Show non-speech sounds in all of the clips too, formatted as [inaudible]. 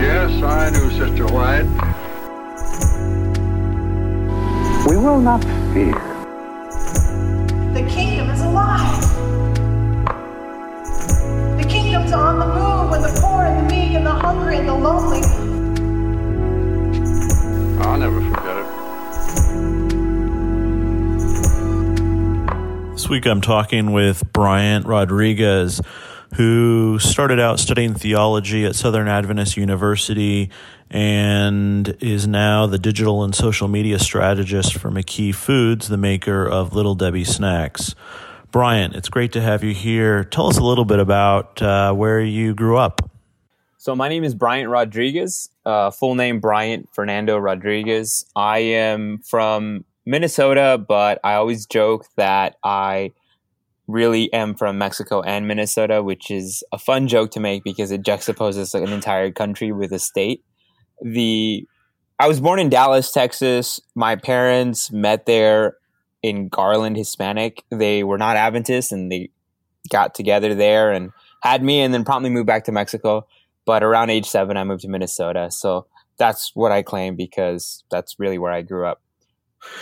Yes, I do, Sister White. We will not fear. The kingdom is alive. The kingdom's on the move when the poor and the meek and the hungry and the lonely. I'll never forget it. This week I'm talking with Bryant Rodriguez, who started out studying theology at Southern Adventist University and is now the digital and social media strategist for McKee Foods, the maker of Little Debbie Snacks. Bryant, it's great to have you here. Tell us a little bit about uh, where you grew up. So, my name is Bryant Rodriguez, uh, full name Bryant Fernando Rodriguez. I am from Minnesota, but I always joke that I really am from Mexico and Minnesota, which is a fun joke to make because it juxtaposes like an entire country with a state. The I was born in Dallas, Texas. My parents met there in Garland Hispanic. They were not Adventists and they got together there and had me and then promptly moved back to Mexico. But around age seven, I moved to Minnesota. So that's what I claim because that's really where I grew up.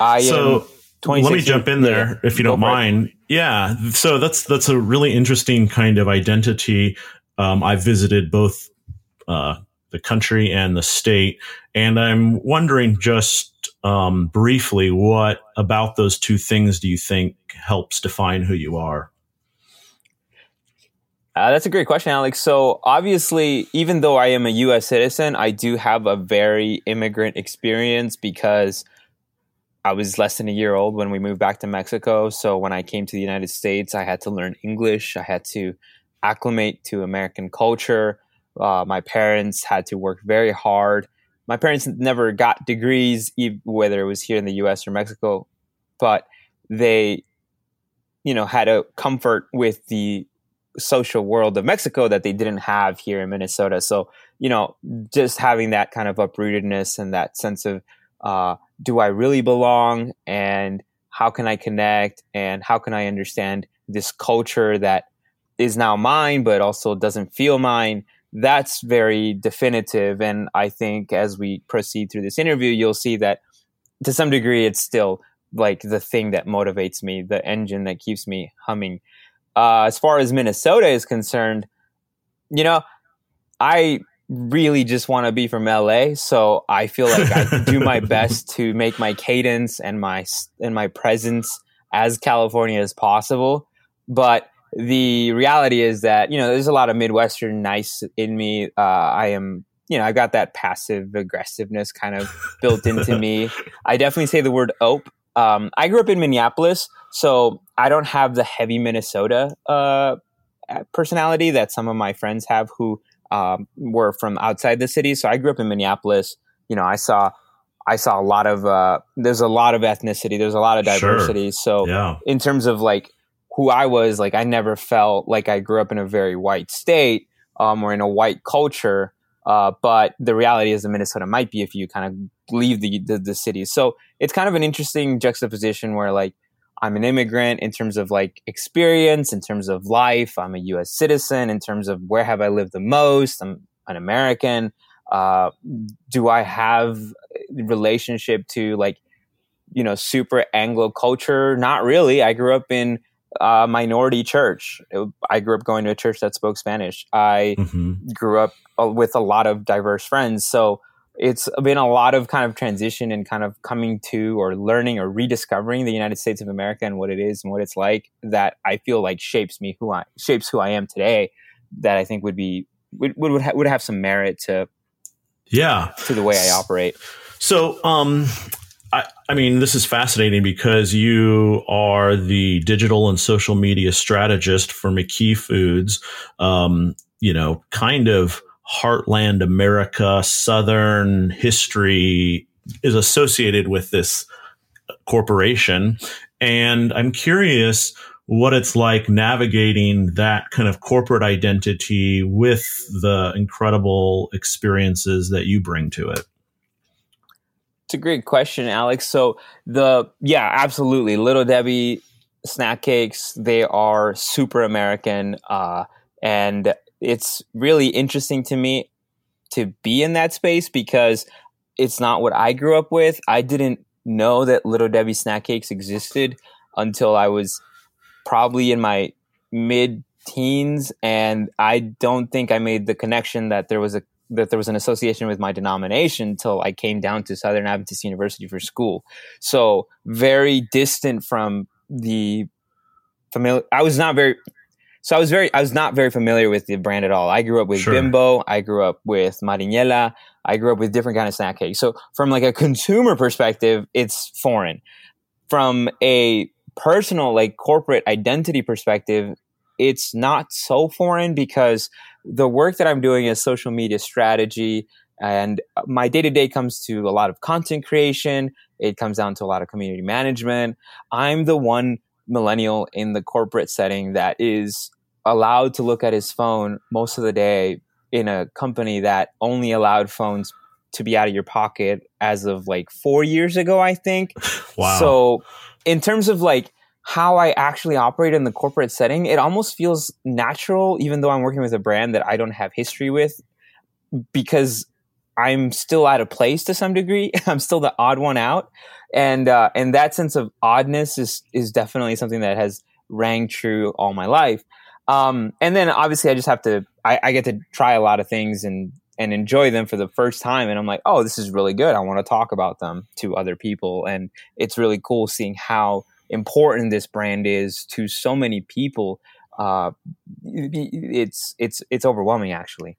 I so let me jump in there if you don't mind. Yeah, so that's that's a really interesting kind of identity. Um, I've visited both uh, the country and the state, and I'm wondering just um, briefly what about those two things do you think helps define who you are? Uh, that's a great question, Alex. So, obviously, even though I am a U.S. citizen, I do have a very immigrant experience because I was less than a year old when we moved back to Mexico. So when I came to the United States, I had to learn English. I had to acclimate to American culture. Uh, my parents had to work very hard. My parents never got degrees, whether it was here in the U.S. or Mexico, but they, you know, had a comfort with the social world of Mexico that they didn't have here in Minnesota. So, you know, just having that kind of uprootedness and that sense of uh, do I really belong and how can I connect and how can I understand this culture that is now mine but also doesn't feel mine? That's very definitive. And I think as we proceed through this interview you'll see that to some degree it's still like the thing that motivates me the engine that keeps me humming. Uh, as far as Minnesota is concerned you know I really just want to be from LA, so I feel like I do my [laughs] best to make my cadence and my and my presence as California as possible. But the reality is that you know there's a lot of Midwestern nice in me. Uh, I am you know I've got that passive aggressiveness kind of built into me. [laughs] I definitely say the word ope. Um, I grew up in Minneapolis, so I don't have the heavy Minnesota uh, personality that some of my friends have who um, were from outside the city. So I grew up in Minneapolis. You know, I saw I saw a lot of uh, there's a lot of ethnicity. There's a lot of diversity. Sure. So yeah. in terms of like who I was, like I never felt like I grew up in a very white state um, or in a white culture. Uh, but the reality is, that Minnesota might be if you kind of leave the, the the city. So it's kind of an interesting juxtaposition where like I'm an immigrant in terms of like experience, in terms of life. I'm a U.S. citizen in terms of where have I lived the most. I'm an American. Uh, do I have relationship to like you know super Anglo culture? Not really. I grew up in a minority church. I grew up going to a church that spoke Spanish. I mm-hmm. grew up uh, with a lot of diverse friends. So it's been a lot of kind of transition and kind of coming to or learning or rediscovering the United States of America and what it is and what it's like that I feel like shapes me who I shapes who I am today that I think would be would would ha- would have some merit to yeah to the way I operate. So um I, I mean, this is fascinating because you are the digital and social media strategist for McKee Foods. Um, you know, kind of heartland America, Southern history is associated with this corporation. And I'm curious what it's like navigating that kind of corporate identity with the incredible experiences that you bring to it. It's a great question, Alex. So the yeah, absolutely. Little Debbie snack cakes, they are super American. Uh, and it's really interesting to me to be in that space because it's not what I grew up with. I didn't know that Little Debbie snack cakes existed until I was probably in my mid teens and I don't think I made the connection that there was a that there was an association with my denomination until I came down to Southern Adventist University for school. So very distant from the familiar. I was not very. So I was very. I was not very familiar with the brand at all. I grew up with Sure. Bimbo. I grew up with Marinela. I grew up with different kind of snack cakes. So from like a consumer perspective, it's foreign. From a personal, like corporate identity perspective, it's not so foreign because the work that I'm doing is social media strategy. And my day to day comes to a lot of content creation. It comes down to a lot of community management. I'm the one millennial in the corporate setting that is allowed to look at his phone most of the day in a company that only allowed phones to be out of your pocket as of like four years ago, I think. [laughs] Wow. So, in terms of like how I actually operate in the corporate setting, it almost feels natural, even though I'm working with a brand that I don't have history with, because I'm still out of place to some degree. [laughs] I'm still the odd one out, and uh, and that sense of oddness is is definitely something that has rang true all my life. Um, and then obviously, I just have to. I, I get to try a lot of things and and enjoy them for the first time, and I'm like, oh, this is really good. I want to talk about them to other people, and it's really cool seeing how important this brand is to so many people. Uh, it's it's it's overwhelming actually.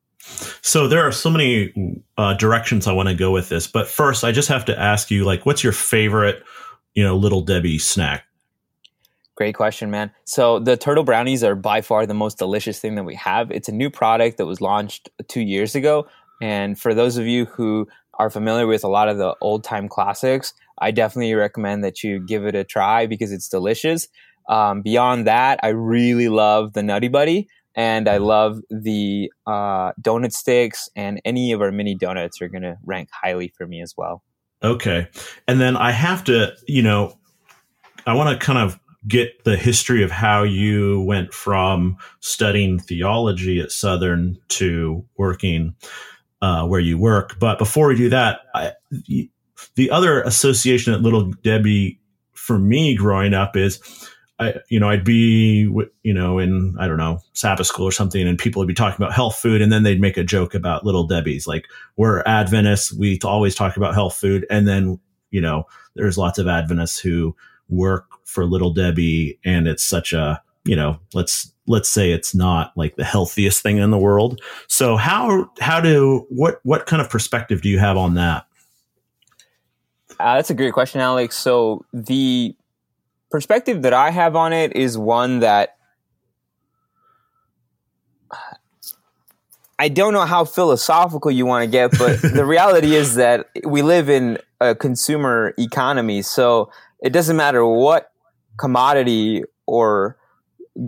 So there are so many uh, directions I want to go with this, but first I just have to ask you, like, what's your favorite, you know, Little Debbie snack? Great question, man. So the turtle brownies are by far the most delicious thing that we have. It's a new product that was launched two years ago, and for those of you who are familiar with a lot of the old time classics, I definitely recommend that you give it a try because it's delicious. Um, beyond that, I really love the Nutty Buddy and I love the uh, donut sticks, and any of our mini donuts are going to rank highly for me as well. Okay. And then I have to, you know, I want to kind of get the history of how you went from studying theology at Southern to working uh, where you work. But before we do that, I, the other association at Little Debbie for me growing up is I, you know, I'd be, you know, in, I don't know, Sabbath school or something, and people would be talking about health food, and then they'd make a joke about little Debbie's. Like, we're Adventists, we always talk about health food. And then, you know, there's lots of Adventists who work for little Debbie, and it's such a, you know, let's, let's say it's not like the healthiest thing in the world. So how, how do, what, what kind of perspective do you have on that? Uh, that's a great question, Alex. So the perspective that I have on it is one that I don't know how philosophical you want to get, but the [laughs] reality is that we live in a consumer economy. So it doesn't matter what commodity or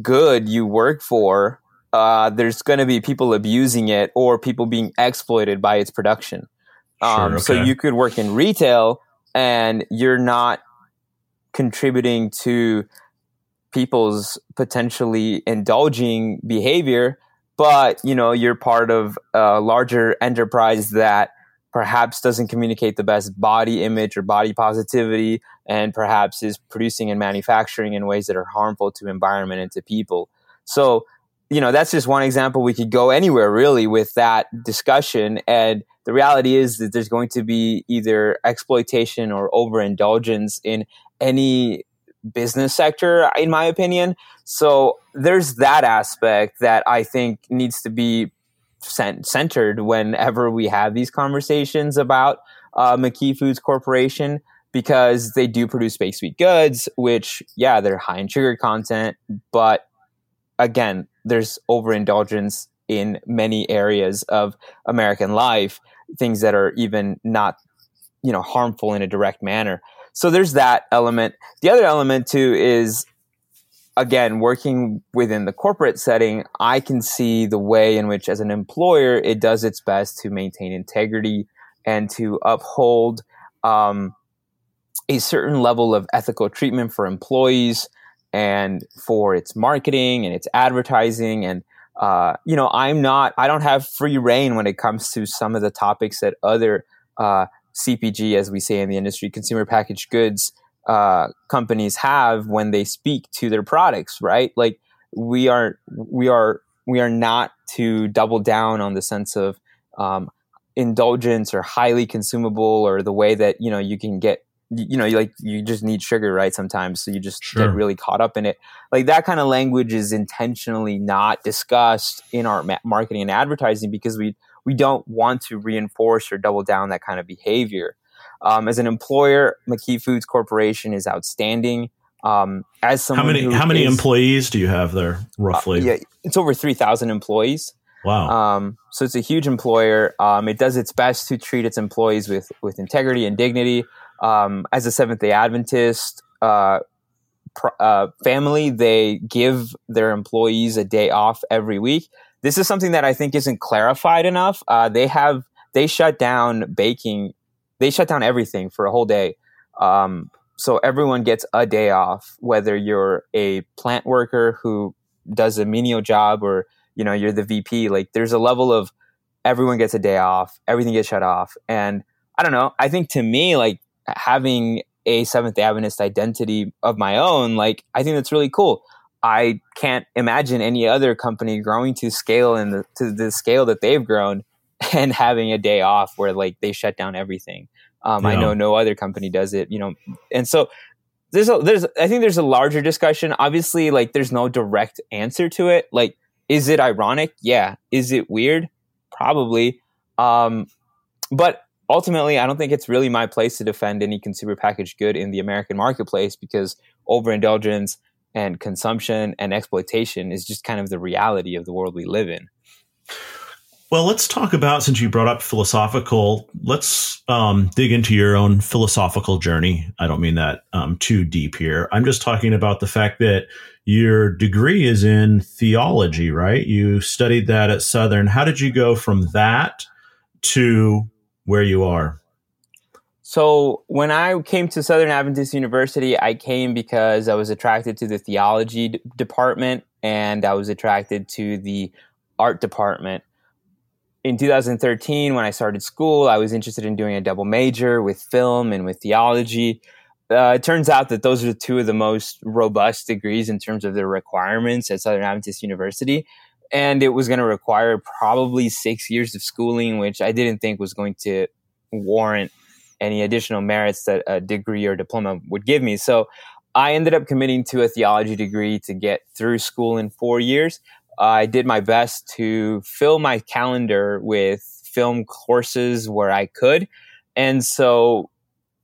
good you work for, uh, there's going to be people abusing it or people being exploited by its production. Um, Sure, So you could work in retail and you're not contributing to people's potentially indulging behavior but you know you're part of a larger enterprise that perhaps doesn't communicate the best body image or body positivity and perhaps is producing and manufacturing in ways that are harmful to environment and to people. So you know that's just one example we could go anywhere really with that discussion. And the reality is that there's going to be either exploitation or overindulgence in any business sector in my opinion. So there's that aspect that i think needs to be cent- centered whenever we have these conversations about uh, mckee foods corporation because they do produce baked sweet goods which yeah they're high in sugar content but again there's overindulgence in many areas of american life things that are even not you know harmful in a direct manner. So there's that element. The other element too is again working within the corporate setting i can see the way in which as an employer it does its best to maintain integrity and to uphold um, a certain level of ethical treatment for employees and for its marketing and its advertising and uh, you know, I'm not, I don't have free reign when it comes to some of the topics that other uh, CPG, as we say in the industry, consumer packaged goods uh, companies have when they speak to their products, right? Like we are, we are, we are not to double down on the sense of um, indulgence or highly consumable or the way that you know you can get you know, like you just need sugar, right? Sometimes, so you just sure. get really caught up in it. Like that kind of language is intentionally not discussed in our ma- marketing and advertising because we we don't want to reinforce or double down that kind of behavior. Um, as an employer, McKee Foods Corporation is outstanding. Um, as someone how many how many is, employees do you have there roughly? Uh, yeah, it's over three thousand employees. Wow. Um, so it's a huge employer. Um, it does its best to treat its employees with with integrity and dignity um, as a Seventh Day Adventist uh, pr- uh, family, they give their employees a day off every week. This is something that I think isn't clarified enough. Uh, they have they shut down baking. They shut down everything for a whole day. Um, so everyone gets a day off, whether you're a plant worker who does a menial job or you know you're the VP. Like there's a level of everyone gets a day off, everything gets shut off, and I don't know. I think to me, like having a Seventh Adventist identity of my own, like I think that's really cool. I can't imagine any other company growing to scale and the to the scale that they've grown [laughs] and having a day off where like they shut down everything. Um, yeah. I know no other company does it, you know, and so there's a there's I think there's a larger discussion. Obviously, like there's no direct answer to it. Like, is it ironic? Yeah. Is it weird? Probably. Um, but ultimately, I don't think it's really my place to defend any consumer packaged good in the American marketplace because overindulgence and consumption and exploitation is just kind of the reality of the world we live in. Well, let's talk about since you brought up philosophical. Let's um, dig into your own philosophical journey. I don't mean that um, too deep here. I'm just talking about the fact that your degree is in theology, right? You studied that at Southern. How did you go from that to where you are? So when I came to Southern Adventist University, I came because I was attracted to the theology d- department and I was attracted to the art department. In 2013, when I started school, I was interested in doing a double major with film and with theology. Uh, it turns out that those are two of the most robust degrees in terms of their requirements at Southern Adventist University and it was going to require probably six years of schooling, which I didn't think was going to warrant any additional merits that a degree or diploma would give me. So I ended up committing to a theology degree to get through school in four years. I did my best to fill my calendar with film courses where I could. And so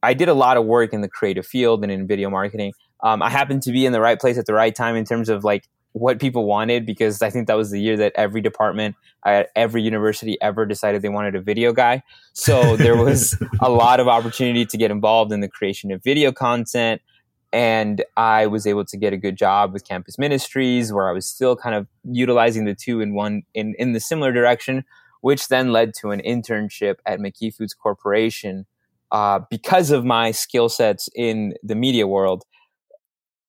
I did a lot of work in the creative field and in video marketing. Um, I happened to be in the right place at the right time in terms of like what people wanted because I think that was the year that every department at every university ever decided they wanted a video guy. So there was [laughs] a lot of opportunity to get involved in the creation of video content. And I was able to get a good job with campus ministries where I was still kind of utilizing the two in one in, in the similar direction, which then led to an internship at McKee Foods Corporation uh, because of my skill sets in the media world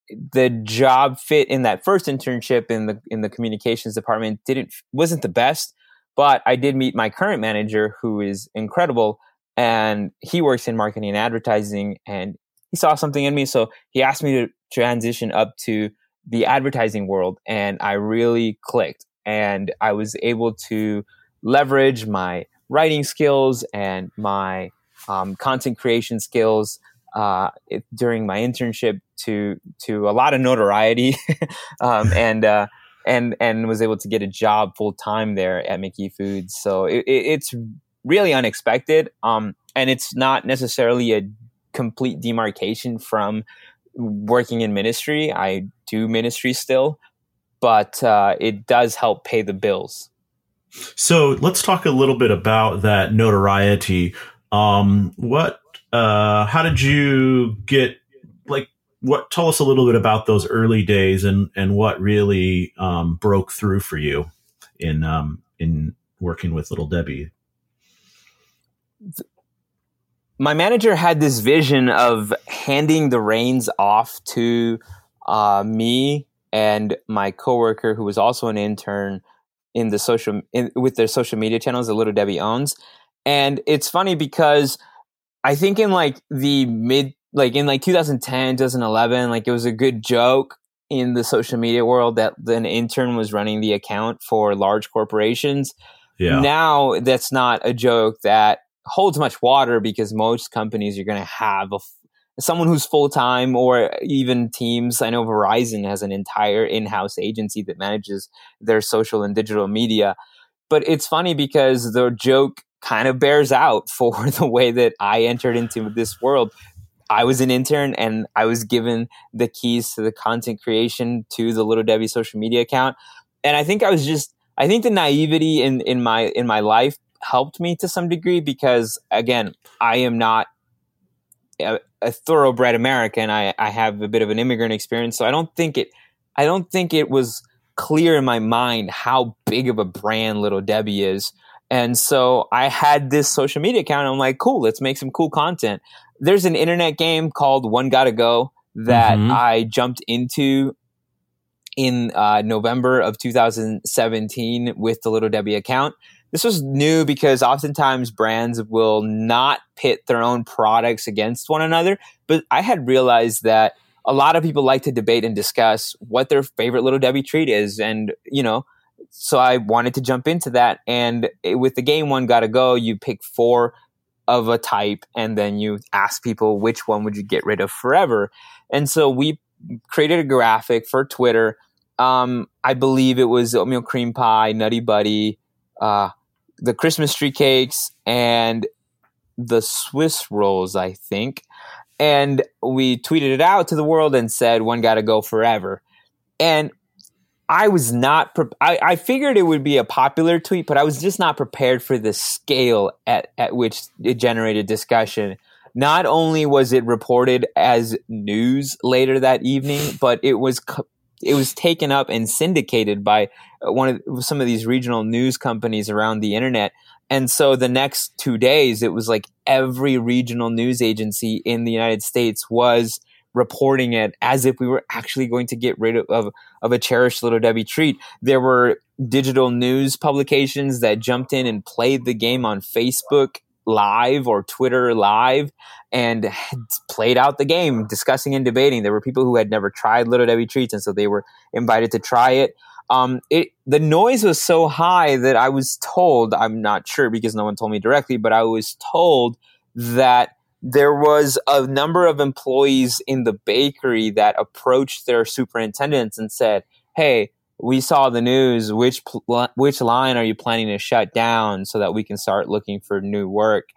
the job fit in that first internship in the in the communications department didn't wasn't the best but i did meet my current manager who is incredible and he works in marketing and advertising and he saw something in me so he asked me to transition up to the advertising world and i really clicked and i was able to leverage my writing skills and my um, content creation skills uh, it, during my internship to to a lot of notoriety, [laughs] um, and uh, and and was able to get a job full time there at McKee Foods. So it, it's really unexpected, um, and it's not necessarily a complete demarcation from working in ministry. I do ministry still, but uh, it does help pay the bills. So let's talk a little bit about that notoriety. Um, what uh, how did you get like what? Tell us a little bit about those early days and and what really um, broke through for you in um, in working with Little Debbie. My manager had this vision of handing the reins off to uh, me and my coworker, who was also an intern, in the social in, with their social media channels that Little Debbie owns. And it's funny because I think in like the mid like in like 2010, 2011, like it was a good joke in the social media world that an intern was running the account for large corporations. Yeah. Now that's not a joke that holds much water because most companies are going to have a, someone who's full time or even teams. I know Verizon has an entire in house agency that manages their social and digital media. But it's funny because the joke kind of bears out [laughs] for the way that I entered into this world. I was an intern and I was given the keys to the content creation to the Little Debbie social media account. And I think I was just I think the naivety in, in my in my life helped me to some degree because again, I am not a, a thoroughbred American. I, I have a bit of an immigrant experience, so I don't think it I don't think it was clear in my mind how big of a brand Little Debbie is. And so I had this social media account. I'm like, cool, let's make some cool content. There's an internet game called One Gotta Go that mm-hmm. I jumped into in uh, November of 2017 with the Little Debbie account. This was new because oftentimes brands will not pit their own products against one another. But I had realized that a lot of people like to debate and discuss what their favorite Little Debbie treat is. And, you know, so I wanted to jump into that. And with the game One Gotta Go, you pick four of a type and then you ask people which one would you get rid of forever. And so we created a graphic for Twitter um, I believe it was oatmeal cream pie, Nutty Buddy, uh, the Christmas tree cakes, and the Swiss rolls, I think. And we tweeted it out to the world and said, one got to go forever. And I was not, pre- I, I figured it would be a popular tweet, but I was just not prepared for the scale at, at which it generated discussion. Not only was it reported as news later that evening, but it was co- it was taken up and syndicated by uh, one of some of these regional news companies around the internet. And so the next two days, it was like every regional news agency in the United States was reporting it as if we were actually going to get rid of, of, of, a cherished little Debbie treat. There were digital news publications that jumped in and played the game on Facebook live or Twitter live and [sighs] played out the game, discussing and debating. There were people who had never tried Little Debbie treats, and so they were invited to try it. Um, it the noise was so high that I was told I'm not sure because no one told me directly, but I was told that there was a number of employees in the bakery that approached their superintendents and said, "Hey, we saw the news. Which pl- which line are you planning to shut down so that we can start looking for new work?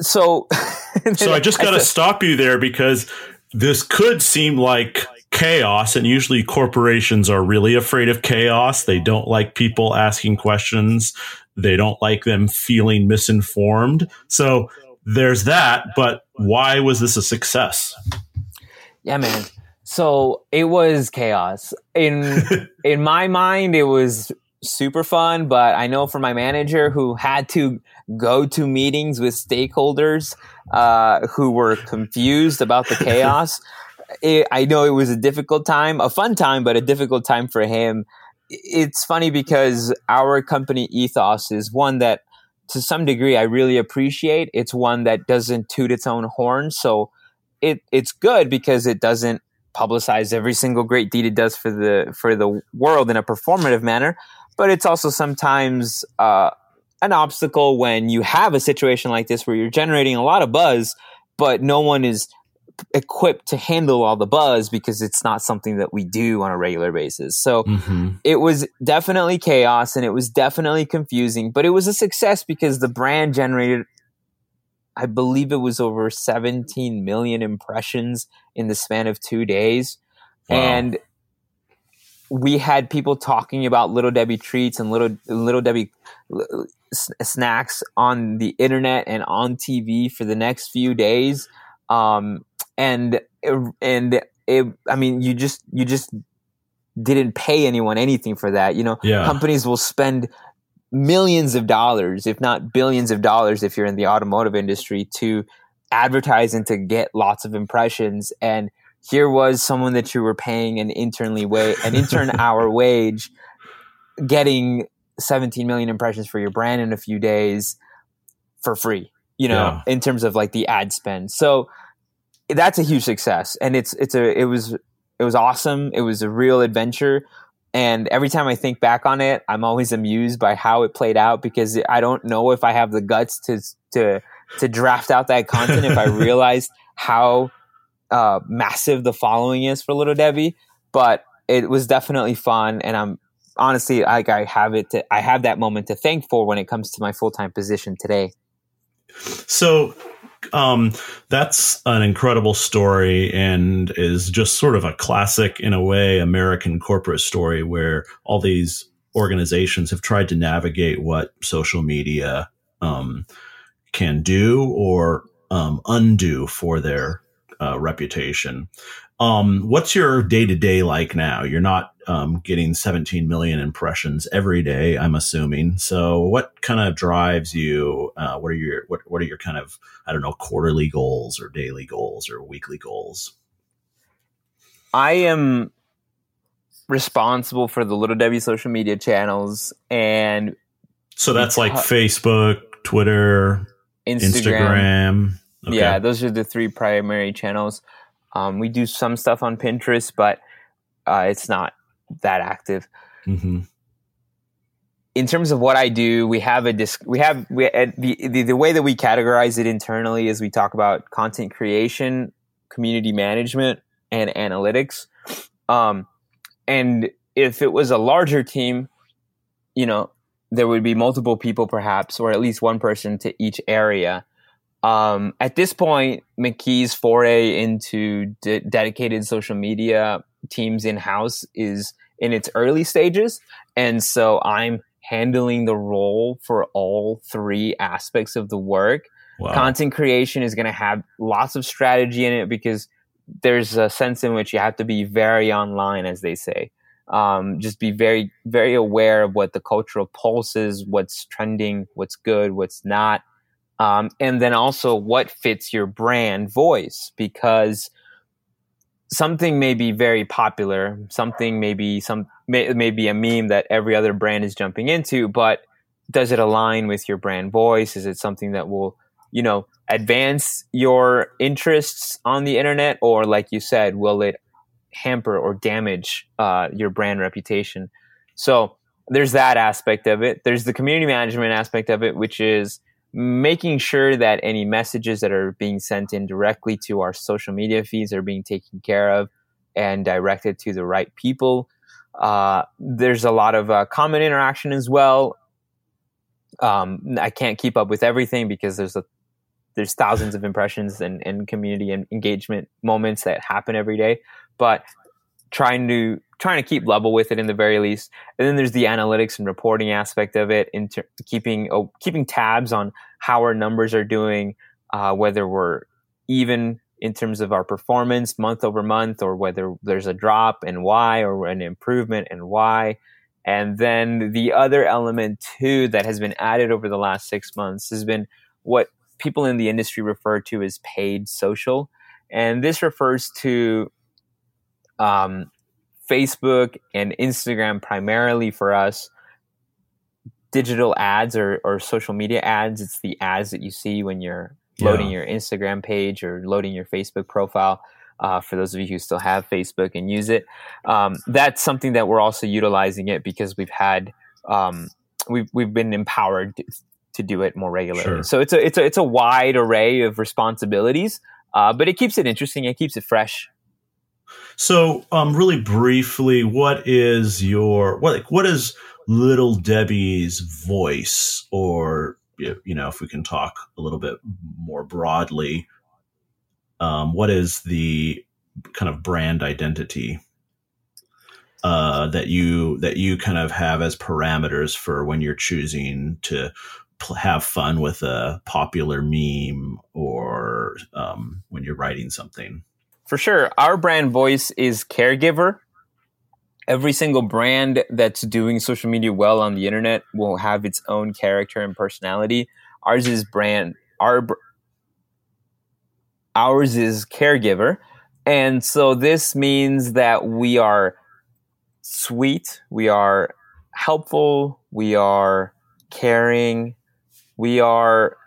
So, [laughs] so I just [laughs] got to stop you there because this could seem like chaos, and usually corporations are really afraid of chaos. They don't like people asking questions. They don't like them feeling misinformed. So there's that. But why was this a success? Yeah, man. So it was chaos. In [laughs] in my mind, it was super fun, but I know for my manager who had to go to meetings with stakeholders uh, who were confused about the [laughs] chaos. It, I know it was a difficult time, a fun time, but a difficult time for him. It's funny because our company ethos is one that, to some degree, I really appreciate. It's one that doesn't toot its own horn, so it it's good because it doesn't publicize every single great deed it does for the for the world in a performative manner but it's also sometimes uh, an obstacle when you have a situation like this where you're generating a lot of buzz but no one is equipped to handle all the buzz because it's not something that we do on a regular basis. So mm-hmm. it was definitely chaos and it was definitely confusing, but it was a success because the brand generated I believe it was over 17 million impressions in the span of two days. Wow. And we had people talking about Little Debbie treats and Little Little Debbie snacks on the internet and on TV for the next few days. Um, and and it, I mean, you just you just didn't pay anyone anything for that. You know, yeah. companies will spend millions of dollars, if not billions of dollars, if you're in the automotive industry, to advertise and to get lots of impressions. And here was someone that you were paying an internally way an intern [laughs] hour wage getting 17 million impressions for your brand in a few days for free, you know, Yeah. in terms of like the ad spend. So that's a huge success. And it's, it's a, it was, it was awesome. It was a real adventure. And every time I think back on it, I'm always amused by how it played out because I don't know if I have the guts to, to, to draft out that content if I [laughs] realized how uh, massive the following is for Little Debbie. But it was definitely fun. And I'm, honestly like I have it to, I have that moment to thank for when it comes to my full time position today. So um, that's an incredible story and is just sort of a classic, in a way, American corporate story where all these organizations have tried to navigate what social media um, can do or um, undo for their uh, reputation. Um, what's your day to day like now? You're not um, getting 17 million impressions every day, I'm assuming. So, what kind of drives you? Uh, what are your what What are your kind of I don't know quarterly goals or daily goals or weekly goals? I am responsible for the Little Debbie social media channels and So that's like Facebook, Twitter, Instagram. Instagram. Okay. Yeah, those are the three primary channels. Um, we do some stuff on Pinterest, but uh, it's not that active. hmm in terms of what I do, we have a disc, we have we, uh, the, the the way that we categorize it internally is we talk about content creation, community management, and analytics. Um, and if it was a larger team, you know, there would be multiple people, perhaps, or at least one person to each area. Um, at this point, McKee's foray into de- dedicated social media teams in house is in its early stages, and so I'm handling the role for all three aspects of the work. Wow. Content creation is going to have lots of strategy in it because there's a sense in which you have to be very online, as they say. Um, just be very, very aware of what the cultural pulse is, what's trending, what's good, what's not. Um, and then also what fits your brand voice because something may be very popular, something may be some may, may be a meme that every other brand is jumping into, but does it align with your brand voice? Is it something that will, you know, advance your interests on the internet, or like you said, will it hamper or damage uh, your brand reputation? So there's that aspect of it. There's the community management aspect of it, which is making sure that any messages that are being sent in directly to our social media feeds are being taken care of and directed to the right people. Uh, there's a lot of uh, comment interaction as well. Um, I can't keep up with everything because there's a there's thousands of impressions and, and community and engagement moments that happen every day. But trying to trying to keep level with it in the very least. And then there's the analytics and reporting aspect of it, into keeping oh, keeping tabs on how our numbers are doing, uh, whether we're even in terms of our performance month over month, or whether there's a drop and why, or an improvement and why. And then the other element too that has been added over the last six months has been what people in the industry refer to as paid social, and this refers to um, Facebook and Instagram primarily for us. Digital ads or, or social media ads. It's the ads that you see when you're loading Yeah. your Instagram page or loading your Facebook profile. Uh, for those of you who still have Facebook and use it, um, that's something that we're also utilizing it because we've had um, we've we've been empowered to, to do it more regularly. Sure. So it's a it's a it's a wide array of responsibilities, uh, but it keeps it interesting. It keeps it fresh. So, um, really briefly, what is your what what is Little Debbie's voice, or you know, if we can talk a little bit more broadly, um, what is the kind of brand identity uh, that you that you kind of have as parameters for when you're choosing to pl- have fun with a popular meme or um, when you're writing something? For sure. Our brand voice is caregiver. Every single brand that's doing social media well on the internet will have its own character and personality. Ours is brand our ours is caregiver. And so this means that we are sweet, we are helpful. We are caring. We are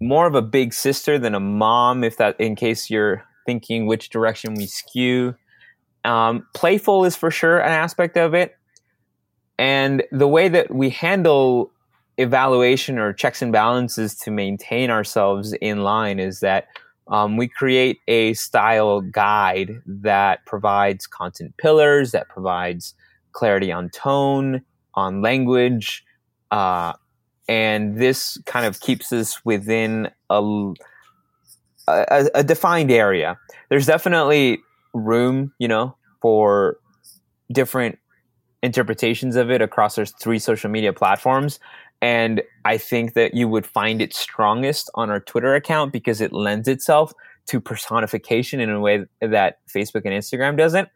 more of a big sister than a mom, if that, in case you're thinking which direction we skew. Um, playful is for sure an aspect of it. And the way that we handle evaluation or checks and balances to maintain ourselves in line is that um, we create a style guide that provides content pillars, that provides clarity on tone, on language, uh, and this kind of keeps us within a, a, a defined area. There's definitely room, you know, for different interpretations of it across our three social media platforms. And I think that you would find it strongest on our Twitter account because it lends itself to personification in a way that Facebook and Instagram doesn't.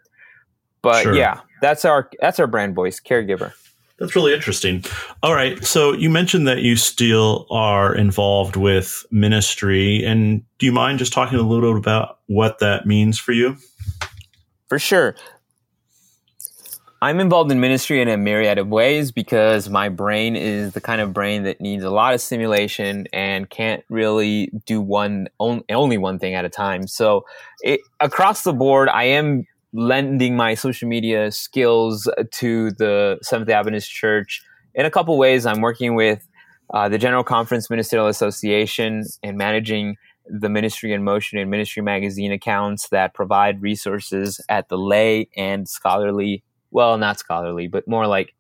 But sure. yeah, that's our that's our brand voice, caregiver. That's really interesting. All right. So you mentioned that you still are involved with ministry. And do you mind just talking a little bit about what that means for you? For sure. I'm involved in ministry in a myriad of ways because my brain is the kind of brain that needs a lot of stimulation and can't really do one only one thing at a time. So, it, across the board, I am lending my social media skills to the Seventh day Adventist Church in a couple ways. I'm working with uh, the General Conference Ministerial Association and managing the Ministry in Motion and Ministry Magazine accounts that provide resources at the lay and scholarly, well, not scholarly, but more like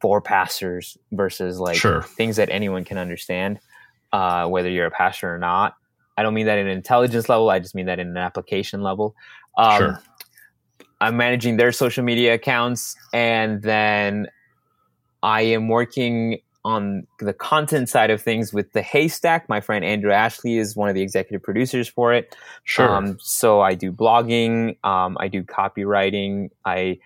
for pastors versus like sure. things that anyone can understand, uh, whether you're a pastor or not. I don't mean that in an intelligence level. I just mean that in an application level. Um, sure. I'm managing their social media accounts, and then I am working on the content side of things with the Haystack. My friend Andrew Ashley is one of the executive producers for it. Sure. Um, so I do blogging, um, I do copywriting, I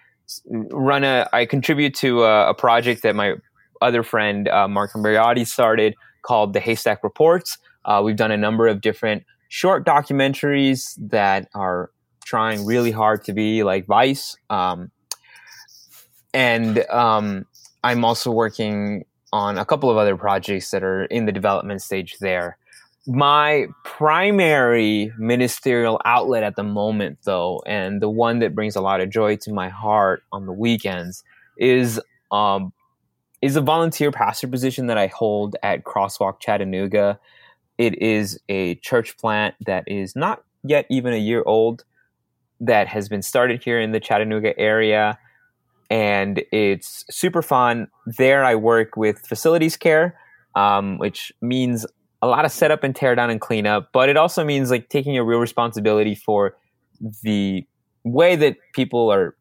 run a, I contribute to a, a project that my other friend uh, Mark Imbriotti started called the Haystack Reports. Uh, we've done a number of different short documentaries that are trying really hard to be like Vice. Um, and um, I'm also working on a couple of other projects that are in the development stage there. My primary ministerial outlet at the moment, though, and the one that brings a lot of joy to my heart on the weekends, is um, is a volunteer pastor position that I hold at Crosswalk Chattanooga. It is a church plant that is not yet even a year old that has been started here in the Chattanooga area. And it's super fun. There, I work with facilities care, um, which means a lot of setup and tear down and cleanup, but it also means like taking a real responsibility for the way that people are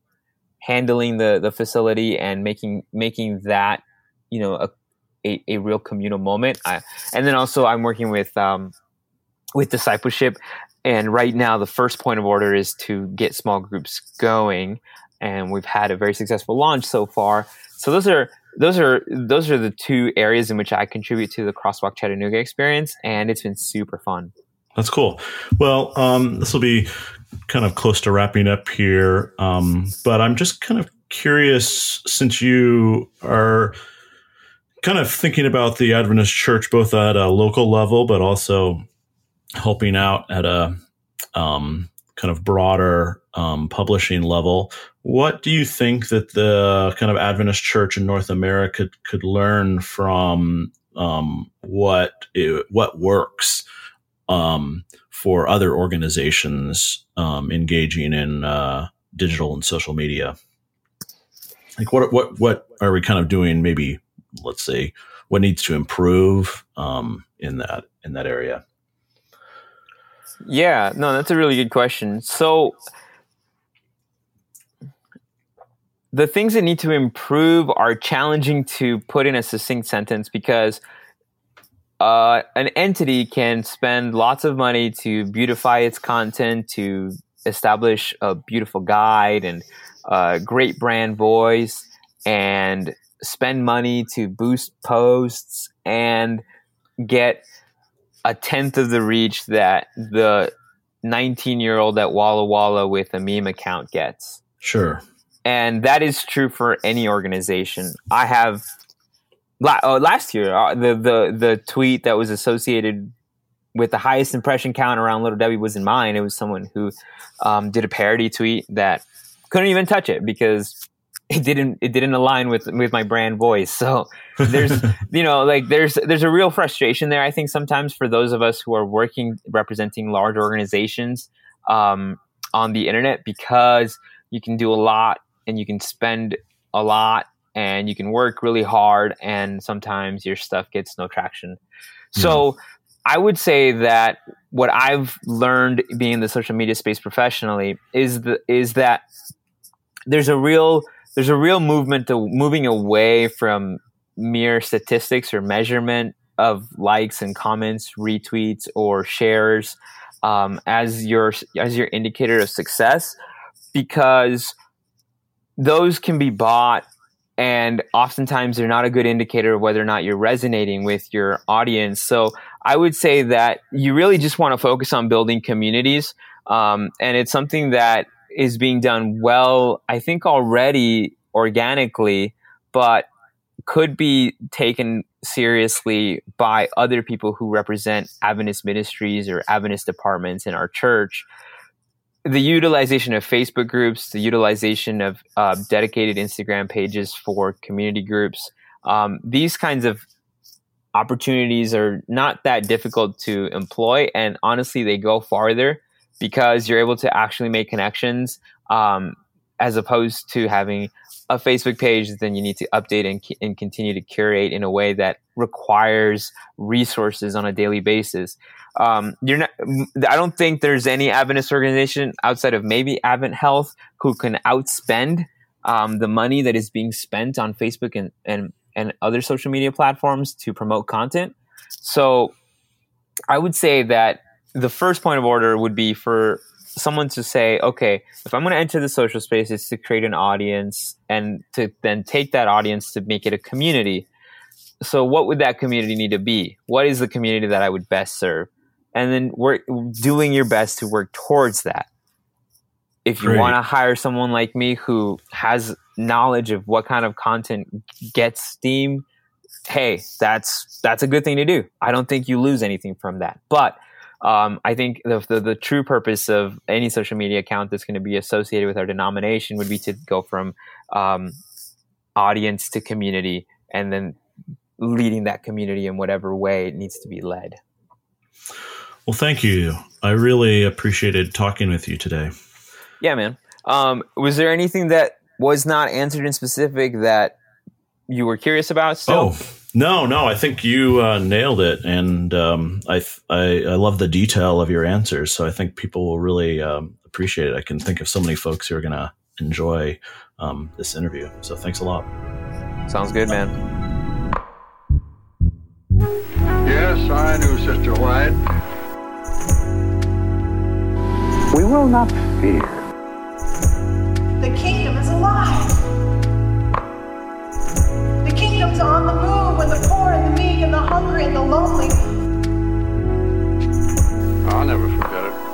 handling the the facility and making making that you know a a, a real communal moment. I, and then also I'm working with um, with discipleship and right now, the first point of order is to get small groups going, and we've had a very successful launch so far. So those are those are those are the two areas in which I contribute to the Crosswalk Chattanooga experience, and it's been super fun. That's cool. Well, um, this will be kind of close to wrapping up here, um, but I'm just kind of curious since you are kind of thinking about the Adventist Church both at a local level, but also helping out at a um, kind of broader um, publishing level. What do you think that the kind of Adventist Church in North America could learn from um, what it, what works um, for other organizations um, engaging in uh, digital and social media? Like what what what are we kind of doing? Maybe let's say what needs to improve um, in that in that area. Yeah, no, that's a really good question. So, the things that need to improve are challenging to put in a succinct sentence because uh, an entity can spend lots of money to beautify its content, to establish a beautiful guide and a great brand voice, and spend money to boost posts and get a tenth of the reach that the 19 year old at Walla Walla with a meme account gets. Sure. and that is true for any organization. I have uh, last year uh, the the the tweet that was associated with the highest impression count around Little Debbie was in mine. It was someone who um, did a parody tweet that couldn't even touch it because it didn't it didn't align with with my brand voice. So [laughs] there's you know like there's there's a real frustration there. I think sometimes for those of us who are working representing large organizations um, on the internet because you can do a lot and you can spend a lot and you can work really hard and sometimes your stuff gets no traction. So I would say that what I've learned being in the social media space professionally is the is that there's a real there's a real movement to moving away from mere statistics or measurement of likes and comments, retweets, or shares um, as your as your indicator of success, because those can be bought, and oftentimes they're not a good indicator of whether or not you're resonating with your audience. So I would say that you really just want to focus on building communities, um, and it's something that is being done well, I think already organically, but could be taken seriously by other people who represent Adventist ministries or Adventist departments in our church. The utilization of Facebook groups, the utilization of uh, dedicated Instagram pages for community groups, um, these kinds of opportunities are not that difficult to employ. And honestly, they go farther because you're able to actually make connections um, as opposed to having a Facebook page that then you need to update and, and continue to curate in a way that requires resources on a daily basis. Um, you're not, I don't think there's any Adventist organization outside of maybe AdventHealth who can outspend um, the money that is being spent on Facebook and, and, and other social media platforms to promote content. So I would say that the first point of order would be for someone to say, okay, if I'm going to enter the social space, it's to create an audience and to then take that audience to make it a community. So, what would that community need to be? What is the community that I would best serve? And then work doing your best to work towards that. If you want to hire someone like me who has knowledge of what kind of content gets steam, hey, that's that's a good thing to do. I don't think you lose anything from that. But um, I think the, the, the true purpose of any social media account that's going to be associated with our denomination would be to go from um, audience to community, and then leading that community in whatever way it needs to be led. Well, thank you. I really appreciated talking with you today. Yeah, man. Um, was there anything that was not answered in specific that you were curious about? Still? Oh, no, no, I think you uh, nailed it, and um, I, I, I love the detail of your answers. So I think people will really um, appreciate it. I can think of so many folks who are going to enjoy um, this interview. So thanks a lot. Sounds good, man. Yes, I knew Sister White. We will not fear. The kingdom is alive. The kingdom's on the move when the poor and the meek and the hungry and the lonely. I'll never forget it.